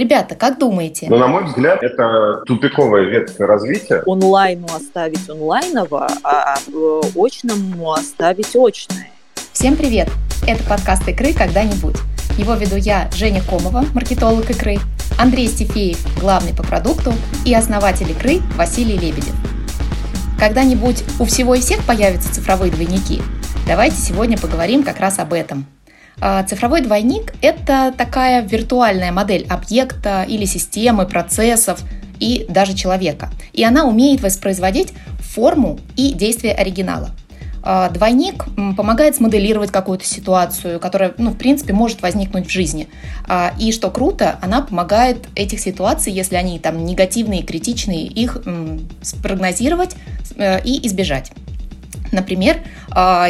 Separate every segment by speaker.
Speaker 1: ребята, как думаете?
Speaker 2: Ну, на мой взгляд, это тупиковая ветка развития.
Speaker 3: Онлайну оставить онлайново, а э, очному оставить очное.
Speaker 1: Всем привет! Это подкаст «Икры когда-нибудь». Его веду я, Женя Комова, маркетолог «Икры», Андрей Стефеев, главный по продукту, и основатель «Икры» Василий Лебедев. Когда-нибудь у всего и всех появятся цифровые двойники? Давайте сегодня поговорим как раз об этом – а, цифровой двойник – это такая виртуальная модель объекта или системы, процессов и даже человека. И она умеет воспроизводить форму и действие оригинала. А, двойник помогает смоделировать какую-то ситуацию, которая, ну, в принципе, может возникнуть в жизни. А, и что круто, она помогает этих ситуаций, если они там негативные, критичные, их спрогнозировать э, и избежать. Например,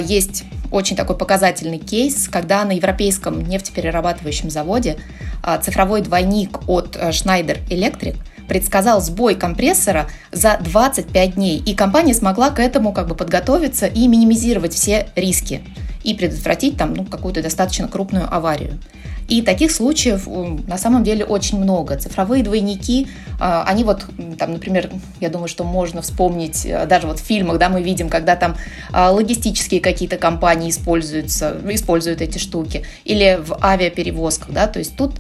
Speaker 1: есть очень такой показательный кейс, когда на европейском нефтеперерабатывающем заводе а, цифровой двойник от э, Schneider Electric предсказал сбой компрессора за 25 дней, и компания смогла к этому как бы подготовиться и минимизировать все риски и предотвратить там ну, какую-то достаточно крупную аварию. И таких случаев на самом деле очень много. Цифровые двойники, а, они вот, там, например, я думаю, что можно вспомнить, э, даже вот в фильмах, да, мы видим, когда там логистические какие-то компании используются, используют эти штуки, или в авиаперевозках, да, то есть тут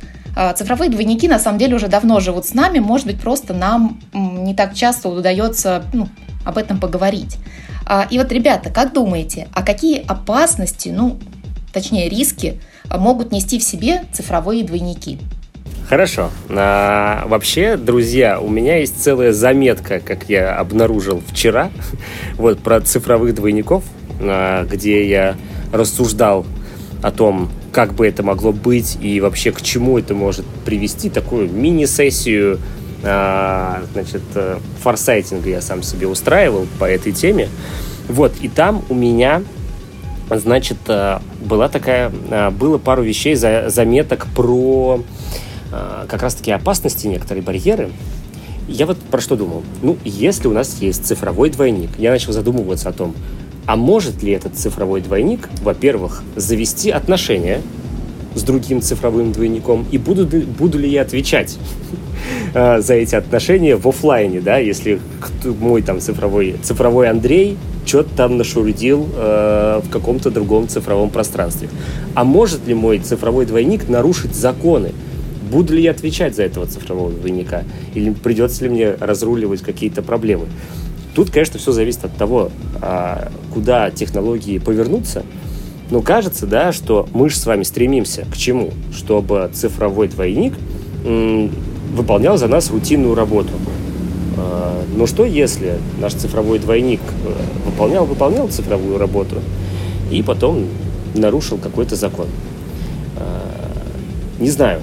Speaker 1: Цифровые двойники на самом деле уже давно живут с нами, может быть, просто нам не так часто удается ну, об этом поговорить. И вот, ребята, как думаете, а какие опасности, ну, точнее риски могут нести в себе цифровые двойники.
Speaker 4: Хорошо. А, вообще, друзья, у меня есть целая заметка, как я обнаружил вчера, вот про цифровых двойников, а, где я рассуждал о том, как бы это могло быть и вообще к чему это может привести, такую мини-сессию а, значит, э, форсайтинга я сам себе устраивал по этой теме. Вот, и там у меня значит, э, была такая, э, было пару вещей, заметок про как раз-таки опасности, некоторые барьеры. Я вот про что думал. Ну, если у нас есть цифровой двойник, я начал задумываться о том, а может ли этот цифровой двойник, во-первых, завести отношения с другим цифровым двойником, и буду, буду ли я отвечать за эти отношения в офлайне, да, если мой там цифровой, цифровой Андрей что-то там нашурдил э, в каком-то другом цифровом пространстве. А может ли мой цифровой двойник нарушить законы? Буду ли я отвечать за этого цифрового двойника? Или придется ли мне разруливать какие-то проблемы? Тут, конечно, все зависит от того, а, куда технологии повернутся. Но кажется, да, что мы же с вами стремимся к чему? Чтобы цифровой двойник выполнял за нас рутинную работу. А, но что если наш цифровой двойник э, выполнял, выполнял цифровую работу и потом нарушил какой-то закон? А, не знаю,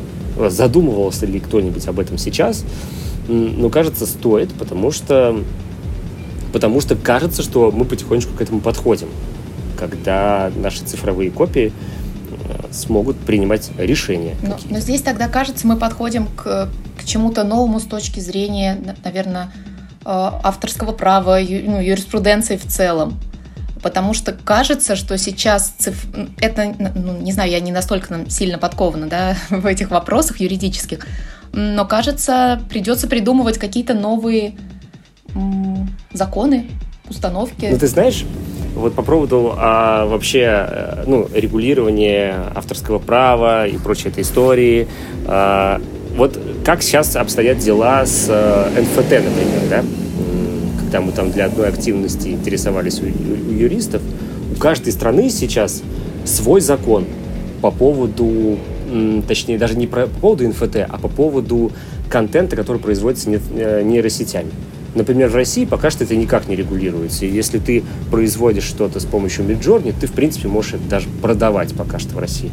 Speaker 4: задумывался ли кто-нибудь об этом сейчас, но кажется, стоит, потому что, потому что кажется, что мы потихонечку к этому подходим, когда наши цифровые копии смогут принимать решения.
Speaker 1: Но, но здесь тогда кажется, мы подходим к чему-то новому с точки зрения, наверное, э, авторского права, ну, юриспруденции в целом. Потому что кажется, что сейчас циф... это, ну, не знаю, я не настолько сильно подкована да, в этих вопросах юридических, но кажется, придется придумывать какие-то новые законы, установки.
Speaker 4: Ну, ты знаешь, вот по поводу а, вообще э, ну, регулирования авторского права и прочей этой истории, а, вот как сейчас обстоят дела с э, НФТ, например, да? Когда мы там для одной активности интересовались у, у юристов, у каждой страны сейчас свой закон по поводу, точнее, даже не по поводу НФТ, а по поводу контента, который производится э, нейросетями. Например, в России пока что это никак не регулируется. И если ты производишь что-то с помощью Midjourney, ты, в принципе, можешь это даже продавать пока что в России.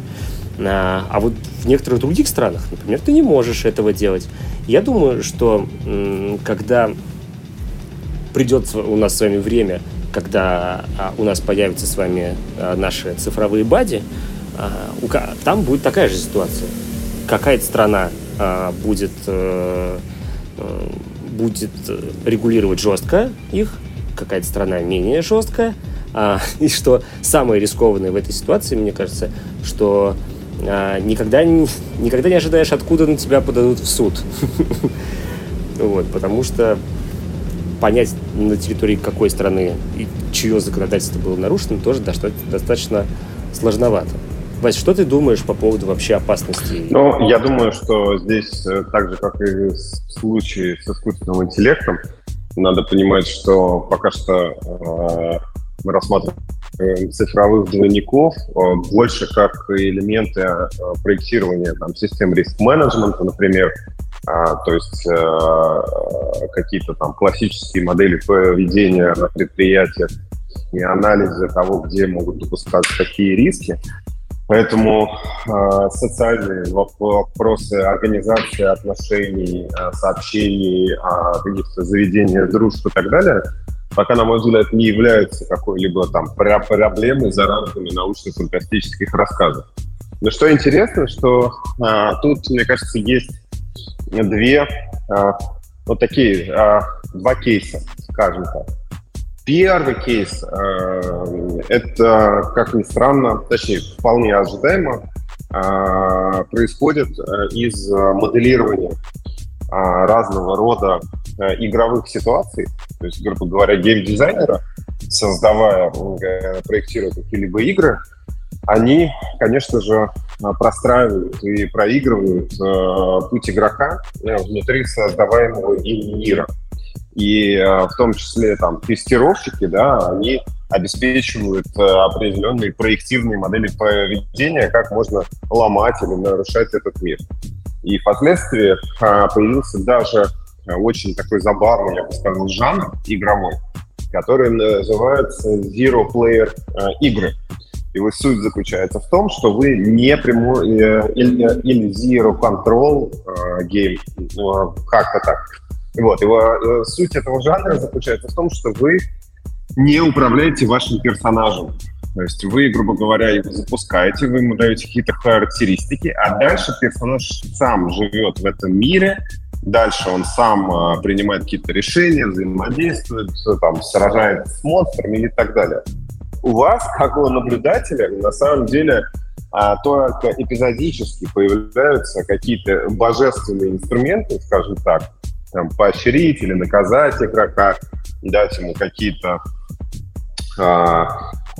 Speaker 4: А, а вот в некоторых других странах, например, ты не можешь этого делать. Я думаю, что когда придет у нас с вами время, когда а, у нас появятся с вами а, наши цифровые бади, там будет такая же ситуация. Какая-то страна будет, э, э, будет регулировать жестко их, какая-то страна менее жестко. И что самое рискованное в этой ситуации, мне кажется, что а, никогда, никогда не ожидаешь, откуда на тебя подадут в суд. Вот, потому что понять на территории какой страны и чье законодательство было нарушено тоже достаточно сложновато. Вась, что ты думаешь по поводу вообще опасностей?
Speaker 2: Ну, я думаю, что здесь, э, так же, как и в случае с искусственным интеллектом, надо понимать, что пока что э, мы рассматриваем цифровых двойников э, больше как элементы проектирования там, систем риск-менеджмента, например, а, то есть э, какие-то там классические модели поведения на предприятиях и анализа того, где могут допускаться какие риски. Поэтому э, социальные вопросы организации отношений, э, сообщений о каких-то заведениях, дружб и так далее, пока, на мой взгляд, не являются какой-либо там проблемой за рамками научно-фантастических рассказов. Но что интересно, что э, тут, мне кажется, есть две э, вот такие, э, два кейса, скажем так. Первый кейс э, это, как ни странно, точнее, вполне ожидаемо, э, происходит э, из моделирования разного рода игровых ситуаций. То есть, грубо говоря, геймдизайнера, создавая, проектируя какие-либо игры, они, конечно же, простраивают и проигрывают путь игрока внутри создаваемого им мира. И э, в том числе там тестировщики, да, они обеспечивают э, определенные проективные модели поведения, как можно ломать или нарушать этот мир. И впоследствии э, появился даже очень такой забавный, я бы сказал, жанр игровой, который называется Zero Player игры. Его суть заключается в том, что вы не прямой или, или Zero Control game, как-то так, вот, его, э, суть этого жанра заключается в том, что вы не управляете вашим персонажем. То есть вы, грубо говоря, его запускаете, вы ему даете какие-то характеристики, а дальше персонаж сам живет в этом мире, дальше он сам э, принимает какие-то решения, взаимодействует, там, сражается с монстрами и так далее. У вас, как у наблюдателя, на самом деле а, только эпизодически появляются какие-то божественные инструменты, скажем так, там, поощрить или наказать игрока, дать ему какие-то а,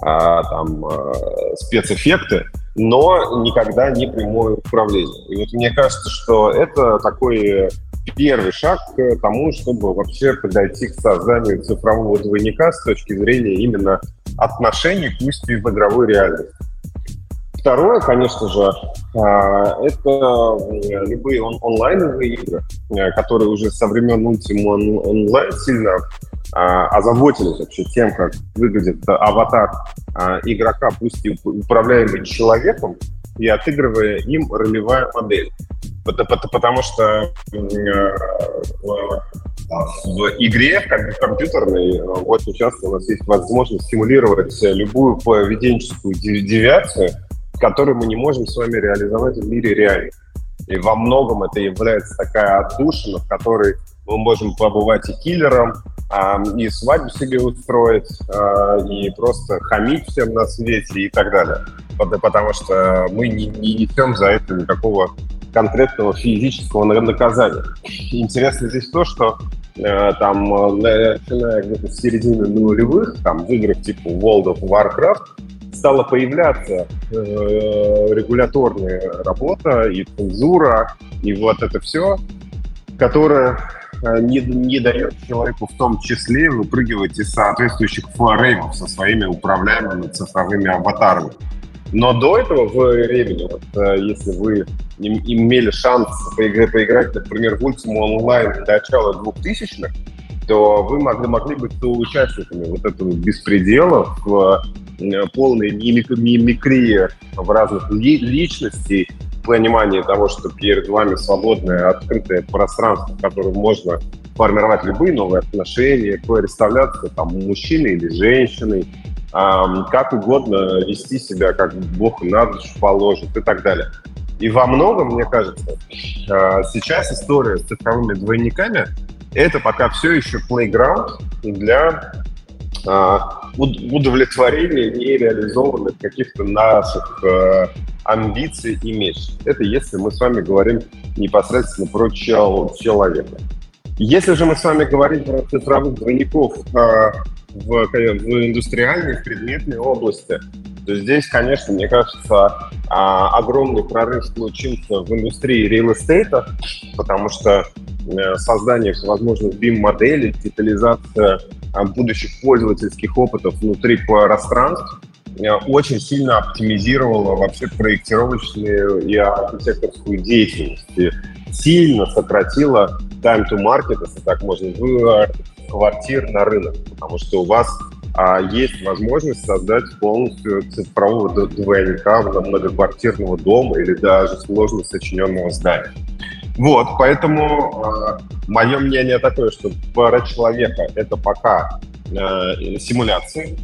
Speaker 2: а, там, а, спецэффекты, но никогда не прямое управление. И вот мне кажется, что это такой первый шаг к тому, чтобы вообще подойти к созданию цифрового двойника с точки зрения именно отношений, пусть и в игровой реальности. Второе, конечно же, а, это любые он онлайновые игры, э, которые уже со времен Ultima Online сильно а, озаботились вообще тем, как выглядит аватар а, игрока, пусть и управляемый человеком, и отыгрывая им ролевая модель. Потому что э, в игре, как бы компьютерной, очень часто у нас есть возможность симулировать любую поведенческую девиацию, который мы не можем с вами реализовать в мире реальных. И во многом это является такая отдушина, в которой мы можем побывать и киллером, а, и свадьбу себе устроить, а, и просто хамить всем на свете и так далее. Потому что мы не, не несем за это никакого конкретного физического наказания. Интересно здесь то, что э, там, э, начиная где-то с середины нулевых, там, в играх типа World of Warcraft, стала появляться э, регуляторная работа и цензура, и вот это все, которое э, не, не дает человеку в том числе выпрыгивать из соответствующих флореймов со своими управляемыми цифровыми аватарами. Но до этого в Ревене, вот, э, если вы имели шанс поиграть, поиграть, например, в Ultima Online до начала 2000-х, то вы могли, могли быть участниками вот этого беспредела в Э, полной мимикрии в разных ли, личностей, понимание того, что перед вами свободное, открытое пространство, в котором можно формировать любые новые отношения, представляться там мужчиной или женщиной, эм, как угодно вести себя, как Бог на душу положит и так далее. И во многом, мне кажется, э, сейчас история с цифровыми двойниками это пока все еще playground для а, удовлетворения нереализованных каких-то наших э, амбиции иметь. Это если мы с вами говорим непосредственно про чел- человека. Если же мы с вами говорим про цифровых двойников э, в, в индустриальной, в предметной области, то здесь, конечно, мне кажется, а, огромный прорыв случился в индустрии estate, потому что э, создание всевозможных BIM-моделей, детализация будущих пользовательских опытов внутри пространств очень сильно оптимизировала вообще проектировочную и архитекторскую деятельность. И сильно сократила time to market, если так можно, в квартир на рынок, потому что у вас а есть возможность создать полностью цифрового двойника многоквартирного дома или даже сложно сочиненного здания. Вот, поэтому э, мое мнение такое, что пара человека это пока э, симуляции,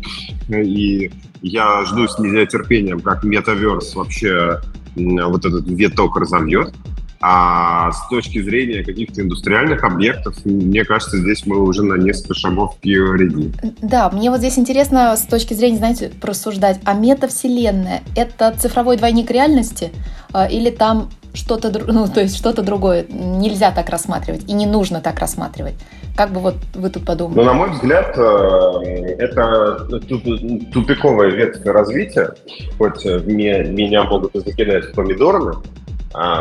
Speaker 2: и я жду с нетерпением, как метаверс вообще э, вот этот виток разовьет. А с точки зрения каких-то индустриальных объектов, мне кажется, здесь мы уже на несколько шагов впереди.
Speaker 1: Да, мне вот здесь интересно с точки зрения, знаете, просуждать, а метавселенная — это цифровой двойник реальности а, или там что-то, ну, то есть что-то другое нельзя так рассматривать и не нужно так рассматривать? Как бы вот вы тут подумали?
Speaker 2: Ну, на мой взгляд, э, это тупиковая ветвь развития, хоть меня могут закидать помидорами,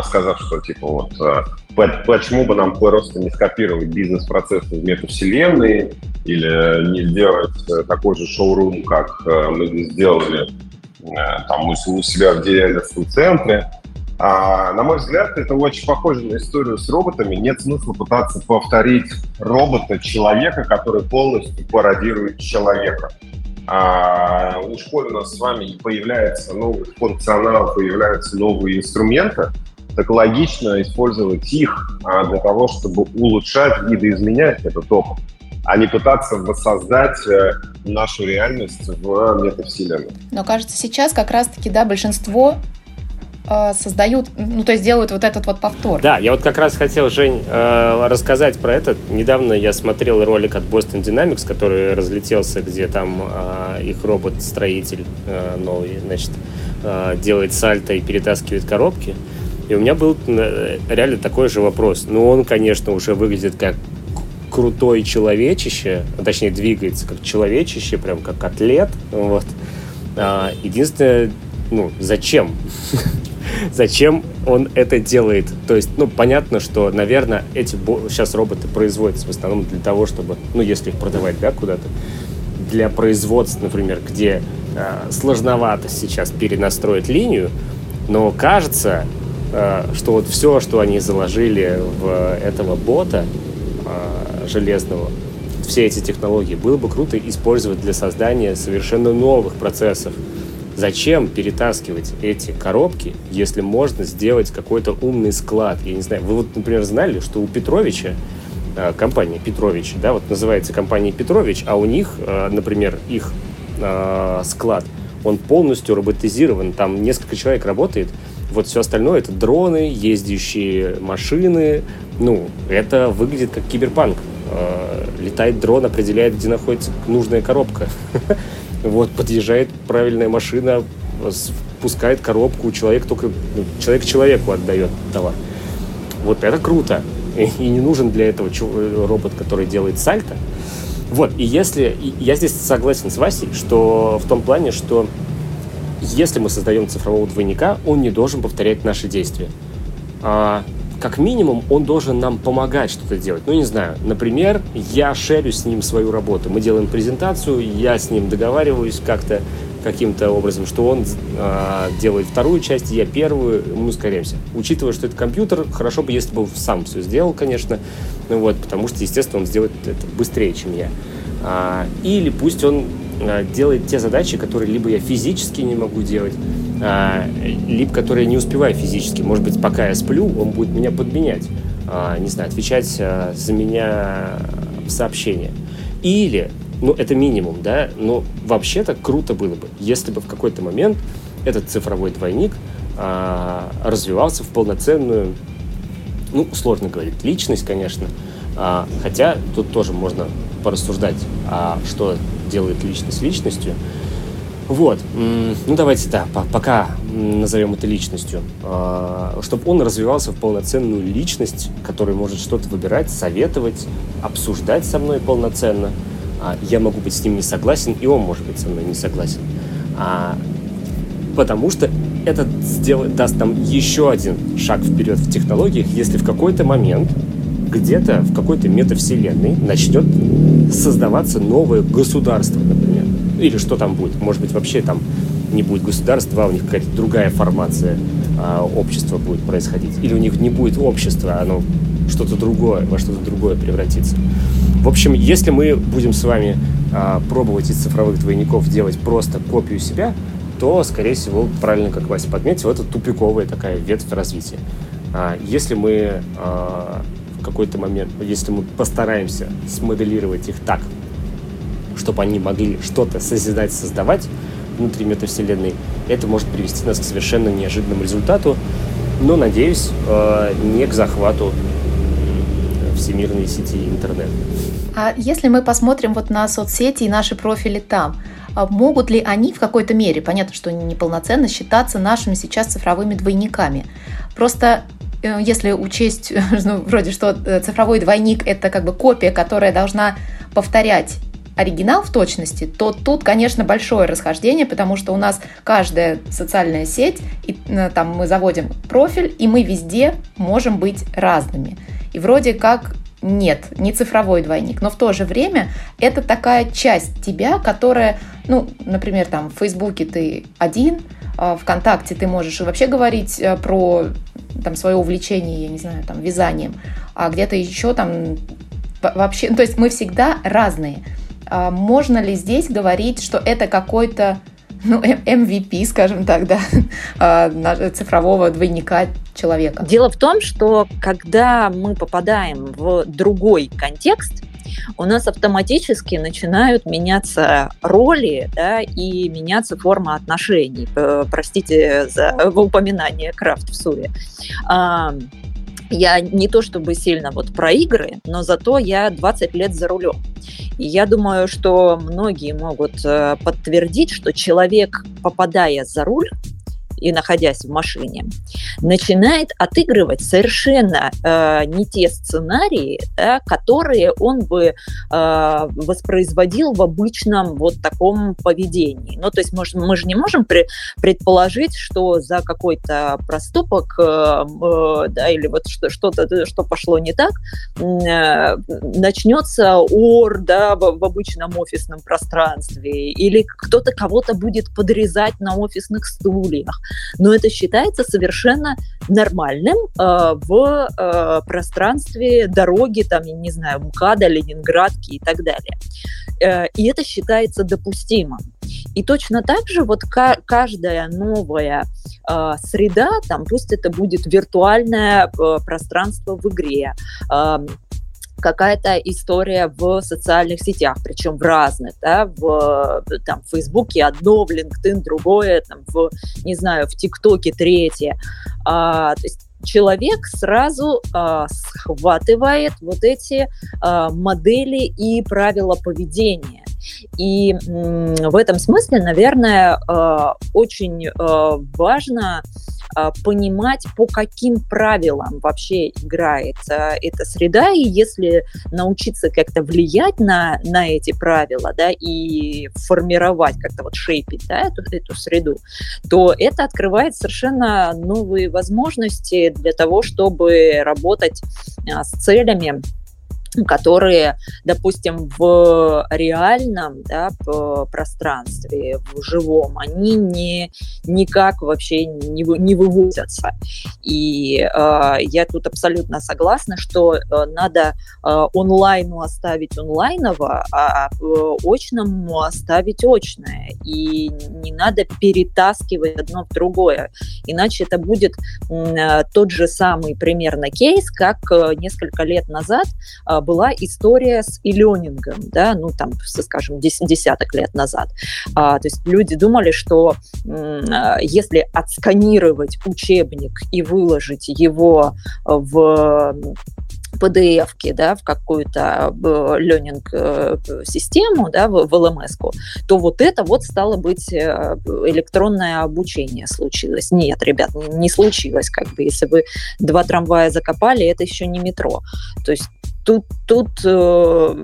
Speaker 2: сказав, что типа вот а, почему бы нам просто не скопировать бизнес-процессы в метавселенной или не сделать э, такой же шоурум, как э, мы сделали э, там у себя в деревенском центре. А, на мой взгляд, это очень похоже на историю с роботами. Нет смысла пытаться повторить робота человека, который полностью пародирует человека а у школы у нас с вами появляется новый функционал, появляются новые инструменты, так логично использовать их а, для того, чтобы улучшать, видоизменять этот опыт, а не пытаться воссоздать э, нашу реальность в метавселенной.
Speaker 1: Но кажется, сейчас как раз-таки, да, большинство создают, ну, то есть делают вот этот вот повтор.
Speaker 4: Да, я вот как раз хотел, Жень, э, рассказать про это. Недавно я смотрел ролик от Boston Dynamics, который разлетелся, где там э, их робот-строитель э, новый, значит, э, делает сальто и перетаскивает коробки. И у меня был реально такой же вопрос. Ну, он, конечно, уже выглядит как крутой человечище, а точнее, двигается как человечище, прям как атлет. Вот. А, единственное, ну, зачем? зачем он это делает. То есть, ну, понятно, что, наверное, эти сейчас роботы производятся в основном для того, чтобы, ну, если их продавать, да, куда-то, для производства, например, где э, сложновато сейчас перенастроить линию, но кажется, э, что вот все, что они заложили в этого бота э, железного, все эти технологии, было бы круто использовать для создания совершенно новых процессов, Зачем перетаскивать эти коробки, если можно сделать какой-то умный склад? Я не знаю, вы вот, например, знали, что у Петровича, э, компания Петрович, да, вот называется компания Петрович, а у них, э, например, их э, склад, он полностью роботизирован, там несколько человек работает, вот все остальное это дроны, ездящие машины, ну, это выглядит как киберпанк. Летает дрон, определяет, где находится нужная коробка. Вот, подъезжает правильная машина, спускает коробку, человек только ну, человек человеку отдает товар. Вот это круто. И, и не нужен для этого э, робот, который делает сальто. Вот, и если... И я здесь согласен с Васей, что в том плане, что если мы создаем цифрового двойника, он не должен повторять наши действия. А как минимум он должен нам помогать что-то делать. Ну, не знаю, например, я шерю с ним свою работу. Мы делаем презентацию, я с ним договариваюсь как-то, каким-то образом, что он э, делает вторую часть, я первую, мы ускоряемся. Учитывая, что это компьютер, хорошо бы, если бы он сам все сделал, конечно, ну, вот, потому что, естественно, он сделает это быстрее, чем я. А, или пусть он а, делает те задачи, которые либо я физически не могу делать, а, либо которые не успеваю физически. Может быть, пока я сплю, он будет меня подменять, а, не знаю, отвечать а, за меня в сообщения. Или, ну, это минимум, да, но вообще-то круто было бы, если бы в какой-то момент этот цифровой двойник а, развивался в полноценную, ну, сложно говорить, личность, конечно, хотя тут тоже можно порассуждать, что делает личность личностью. Вот. Ну, давайте, да, пока назовем это личностью. А, Чтобы он развивался в полноценную личность, которая может что-то выбирать, советовать, обсуждать со мной полноценно. А, я могу быть с ним не согласен, и он может быть со мной не согласен. А, потому что это сделает, даст нам еще один шаг вперед в технологиях, если в какой-то момент где-то в какой-то метавселенной начнет создаваться новое государство, например или что там будет. Может быть, вообще там не будет государства, а у них какая-то другая формация а, общества будет происходить. Или у них не будет общества, оно что-то другое, во что-то другое превратится. В общем, если мы будем с вами а, пробовать из цифровых двойников делать просто копию себя, то, скорее всего, правильно, как Вася подметил, это тупиковая такая ветвь развития. А, если мы а, в какой-то момент, если мы постараемся смоделировать их так, чтобы они могли что-то созидать, создавать внутри метавселенной, это может привести нас к совершенно неожиданному результату, но, надеюсь, э, не к захвату всемирной сети интернет.
Speaker 1: А если мы посмотрим вот на соцсети и наши профили там, а могут ли они в какой-то мере, понятно, что они неполноценно, считаться нашими сейчас цифровыми двойниками? Просто э, если учесть, ну, вроде что э, цифровой двойник – это как бы копия, которая должна повторять оригинал в точности, то тут, конечно, большое расхождение, потому что у нас каждая социальная сеть, и э, там мы заводим профиль, и мы везде можем быть разными. И вроде как нет, не цифровой двойник, но в то же время это такая часть тебя, которая, ну, например, там в Фейсбуке ты один, а ВКонтакте ты можешь вообще говорить э, про там свое увлечение, я не знаю, там вязанием, а где-то еще там вообще, то есть мы всегда разные. А можно ли здесь говорить, что это какой-то ну, MVP, скажем так, да, а, цифрового двойника человека.
Speaker 3: Дело в том, что когда мы попадаем в другой контекст, у нас автоматически начинают меняться роли да, и меняться форма отношений. Простите за упоминание Крафт в Суре я не то чтобы сильно вот про игры, но зато я 20 лет за рулем. И я думаю, что многие могут э, подтвердить, что человек, попадая за руль, и находясь в машине, начинает отыгрывать совершенно э, не те сценарии, да, которые он бы э, воспроизводил в обычном вот таком поведении. Ну, то есть мы, мы же не можем при, предположить, что за какой-то проступок э, э, да, или вот что-то, что пошло не так, э, начнется ор да, в, в обычном офисном пространстве, или кто-то кого-то будет подрезать на офисных стульях но это считается совершенно нормальным э, в э, пространстве дороги, там, я не знаю, МКАДа, Ленинградки и так далее. Э, и это считается допустимым. И точно так же вот каждая новая э, среда, там, пусть это будет виртуальное э, пространство в игре, э, какая-то история в социальных сетях, причем в разных, да, в там, в Фейсбуке одно, в LinkedIn другое, там, в, не знаю, в ТикТоке третье. А, то есть человек сразу а, схватывает вот эти а, модели и правила поведения. И м, в этом смысле, наверное, а, очень а, важно понимать, по каким правилам вообще играет а, эта среда, и если научиться как-то влиять на, на эти правила, да, и формировать, как-то вот шейпить, да, эту, эту среду, то это открывает совершенно новые возможности для того, чтобы работать а, с целями, которые, допустим, в реальном да, пространстве, в живом, они не, никак вообще не, не выводятся. И э, я тут абсолютно согласна, что э, надо э, онлайну оставить онлайново, а э, очному оставить очное. И не надо перетаскивать одно в другое. Иначе это будет э, тот же самый примерно кейс, как э, несколько лет назад э, была история с e-learning, да, ну там, скажем, десяток лет назад. А, то есть люди думали, что а, если отсканировать учебник и выложить его в PDF, да, в какую-то ленинг-систему, да, в, в LMS, то вот это вот стало быть электронное обучение случилось. Нет, ребят, не случилось. Как бы, если вы два трамвая закопали, это еще не метро. То есть тут, тут э,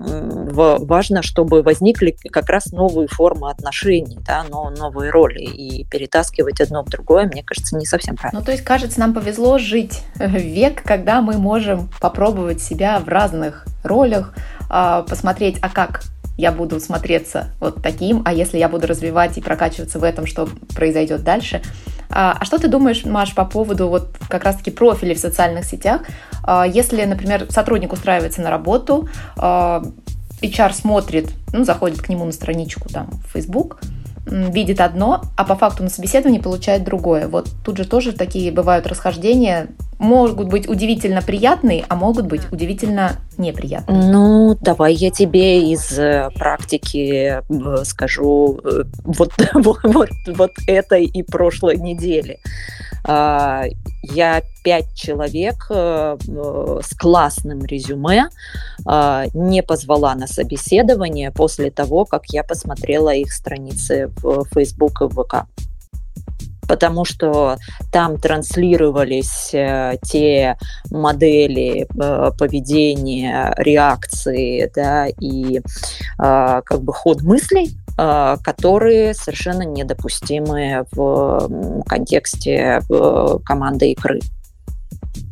Speaker 3: важно, чтобы возникли как раз новые формы отношений, да, но новые роли. И перетаскивать одно в другое, мне кажется, не совсем правильно.
Speaker 1: Ну, то есть, кажется, нам повезло жить век, когда мы можем попробовать себя в разных ролях, э, посмотреть, а как я буду смотреться вот таким, а если я буду развивать и прокачиваться в этом, что произойдет дальше. А, а что ты думаешь, Маш, по поводу вот как раз-таки профилей в социальных сетях? А, если, например, сотрудник устраивается на работу, а, HR смотрит, ну, заходит к нему на страничку там в Facebook, видит одно, а по факту на собеседовании получает другое. Вот тут же тоже такие бывают расхождения, могут быть удивительно приятные, а могут быть удивительно неприятные.
Speaker 3: Ну, давай я тебе из э, практики э, скажу э, вот, вот, вот, вот этой и прошлой недели. А, я пять человек с классным резюме не позвала на собеседование после того, как я посмотрела их страницы в Facebook и ВК потому что там транслировались э, те модели э, поведения, реакции, да, и э, как бы ход мыслей, которые совершенно недопустимы в контексте команды игры.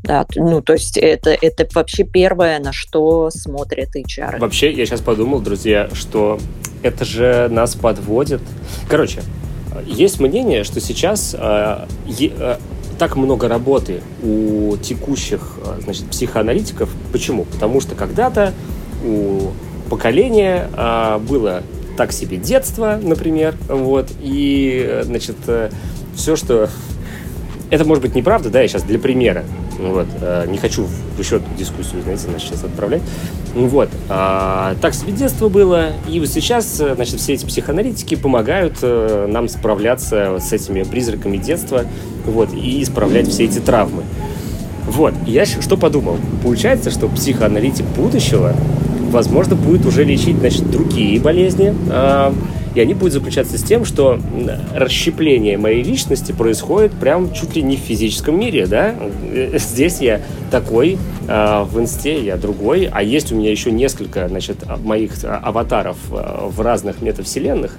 Speaker 3: Да, ну, то есть это, это вообще первое, на что смотрят HR.
Speaker 4: Вообще, я сейчас подумал, друзья, что это же нас подводит. Короче, есть мнение, что сейчас э, э, так много работы у текущих э, значит, психоаналитиков. Почему? Потому что когда-то у поколения э, было так себе детство, например, вот, и, значит, э, все, что... Это может быть неправда, да, я сейчас для примера, вот, э, не хочу в еще одну дискуссию, знаете, нас сейчас отправлять. Вот. А, так себе детство было, и вот сейчас, э, значит, все эти психоаналитики помогают э, нам справляться с этими призраками детства, вот, и исправлять все эти травмы. Вот, я что подумал? Получается, что психоаналитик будущего, возможно, будет уже лечить, значит, другие болезни, а, и они будут заключаться с тем, что расщепление моей личности происходит прям чуть ли не в физическом мире, да? Здесь я такой, а, в инсте я другой, а есть у меня еще несколько, значит, моих аватаров а, в разных метавселенных,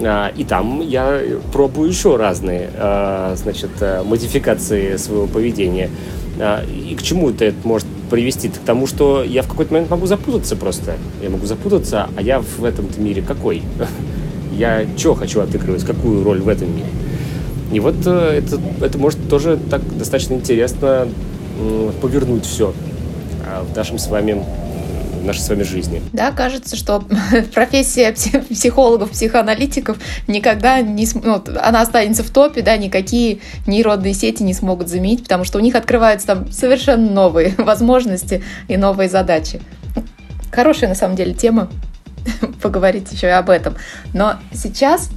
Speaker 4: а, и там я пробую еще разные, значит, модификации своего поведения. И к чему это может привести? К тому, что я в какой-то момент могу запутаться просто. Я могу запутаться, а я в этом мире какой? я что хочу отыгрывать, какую роль в этом мире. И вот э, это, это может тоже так достаточно интересно повернуть все а, в нашем с вами в нашей с вами жизни.
Speaker 1: Да, кажется, что профессия психологов, психоаналитиков никогда не... Ну, она останется в топе, да, никакие нейронные сети не смогут заменить, потому что у них открываются там совершенно новые возможности и новые задачи. Хорошая, на самом деле, тема. поговорить еще и об этом. Но сейчас,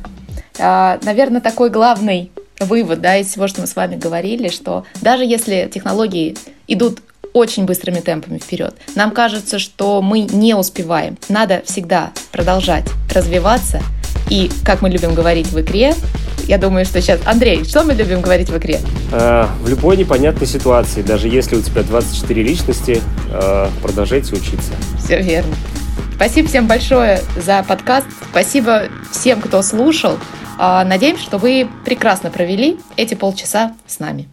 Speaker 1: а, наверное, такой главный вывод да, из всего, что мы с вами говорили, что даже если технологии идут очень быстрыми темпами вперед. Нам кажется, что мы не успеваем. Надо всегда продолжать развиваться. И, как мы любим говорить в игре, я думаю, что сейчас... Андрей, что мы любим говорить в игре?
Speaker 4: Э, в любой непонятной ситуации, даже если у тебя 24 личности, э, продолжайте учиться.
Speaker 1: Все верно. Спасибо всем большое за подкаст. Спасибо всем, кто слушал. А, надеемся, что вы прекрасно провели эти полчаса с нами.